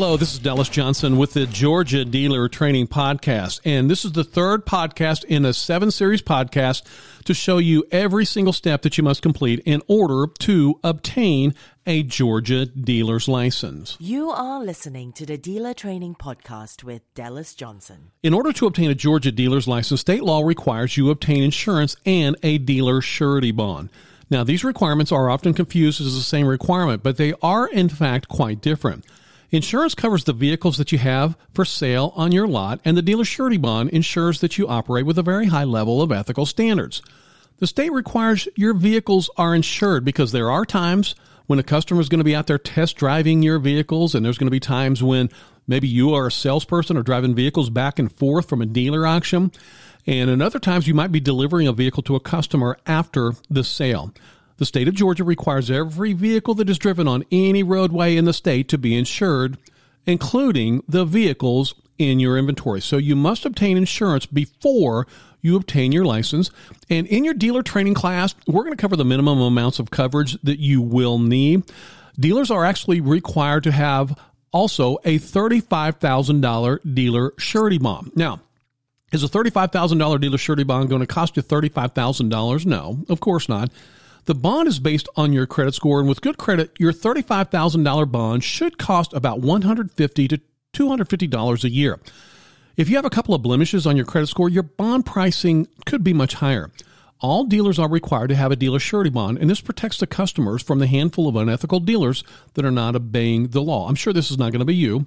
Hello, this is Dallas Johnson with the Georgia Dealer Training Podcast. And this is the third podcast in a seven series podcast to show you every single step that you must complete in order to obtain a Georgia dealer's license. You are listening to the Dealer Training Podcast with Dallas Johnson. In order to obtain a Georgia dealer's license, state law requires you obtain insurance and a dealer surety bond. Now, these requirements are often confused as the same requirement, but they are in fact quite different. Insurance covers the vehicles that you have for sale on your lot, and the dealer surety bond ensures that you operate with a very high level of ethical standards. The state requires your vehicles are insured because there are times when a customer is going to be out there test driving your vehicles, and there's going to be times when maybe you are a salesperson or driving vehicles back and forth from a dealer auction. And in other times, you might be delivering a vehicle to a customer after the sale. The state of Georgia requires every vehicle that is driven on any roadway in the state to be insured, including the vehicles in your inventory. So you must obtain insurance before you obtain your license. And in your dealer training class, we're going to cover the minimum amounts of coverage that you will need. Dealers are actually required to have also a $35,000 dealer surety bond. Now, is a $35,000 dealer surety bond going to cost you $35,000? No, of course not. The bond is based on your credit score, and with good credit, your $35,000 bond should cost about $150 to $250 a year. If you have a couple of blemishes on your credit score, your bond pricing could be much higher. All dealers are required to have a dealer surety bond, and this protects the customers from the handful of unethical dealers that are not obeying the law. I'm sure this is not going to be you,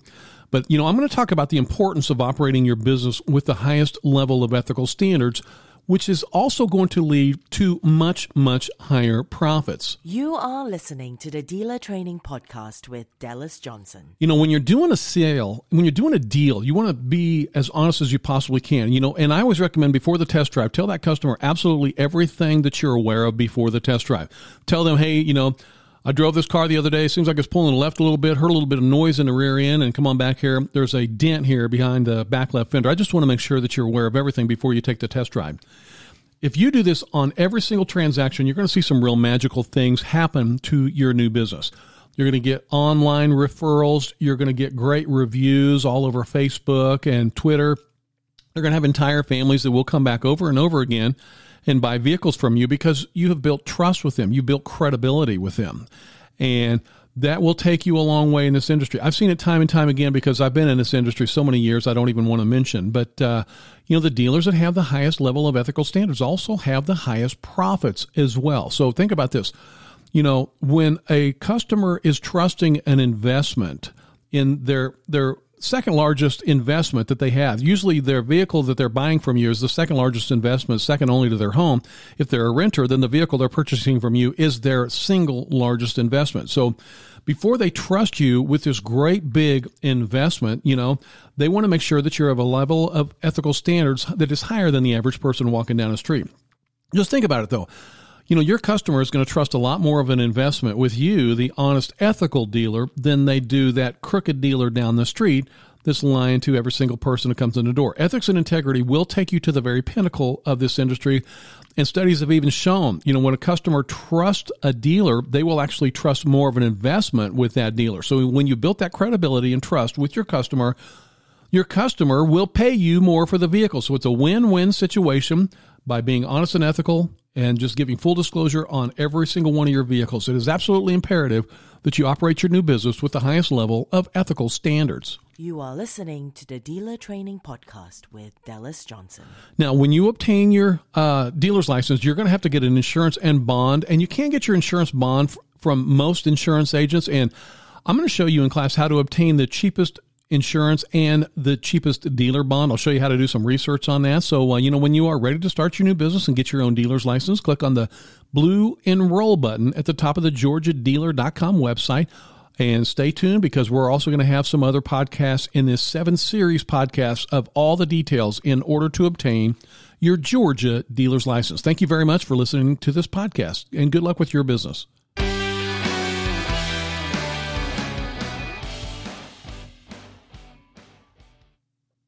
but you know, I'm going to talk about the importance of operating your business with the highest level of ethical standards which is also going to lead to much, much higher profits. You are listening to the Dealer Training Podcast with Dallas Johnson. You know, when you're doing a sale, when you're doing a deal, you want to be as honest as you possibly can. You know, and I always recommend before the test drive, tell that customer absolutely everything that you're aware of before the test drive. Tell them, hey, you know, I drove this car the other day. Seems like it's pulling left a little bit, heard a little bit of noise in the rear end, and come on back here. There's a dent here behind the back left fender. I just want to make sure that you're aware of everything before you take the test drive. If you do this on every single transaction, you're going to see some real magical things happen to your new business. You're going to get online referrals. You're going to get great reviews all over Facebook and Twitter. They're going to have entire families that will come back over and over again and buy vehicles from you because you have built trust with them. You built credibility with them. And that will take you a long way in this industry. I've seen it time and time again because I've been in this industry so many years I don't even want to mention. But, uh, you know, the dealers that have the highest level of ethical standards also have the highest profits as well. So think about this. You know, when a customer is trusting an investment in their, their second largest investment that they have. Usually their vehicle that they're buying from you is the second largest investment, second only to their home. If they're a renter, then the vehicle they're purchasing from you is their single largest investment. So before they trust you with this great big investment, you know, they want to make sure that you're of a level of ethical standards that is higher than the average person walking down the street. Just think about it though you know, your customer is going to trust a lot more of an investment with you, the honest, ethical dealer, than they do that crooked dealer down the street that's lying to every single person who comes in the door. Ethics and integrity will take you to the very pinnacle of this industry. And studies have even shown, you know, when a customer trusts a dealer, they will actually trust more of an investment with that dealer. So when you built that credibility and trust with your customer, your customer will pay you more for the vehicle. So it's a win-win situation by being honest and ethical and just giving full disclosure on every single one of your vehicles. It is absolutely imperative that you operate your new business with the highest level of ethical standards. You are listening to the Dealer Training Podcast with Dallas Johnson. Now, when you obtain your uh, dealer's license, you're going to have to get an insurance and bond, and you can get your insurance bond f- from most insurance agents. And I'm going to show you in class how to obtain the cheapest insurance and the cheapest dealer bond. I'll show you how to do some research on that. So, uh, you know, when you are ready to start your new business and get your own dealer's license, click on the blue enroll button at the top of the georgiadealer.com website. And stay tuned because we're also going to have some other podcasts in this seven series podcast of all the details in order to obtain your Georgia dealer's license. Thank you very much for listening to this podcast and good luck with your business.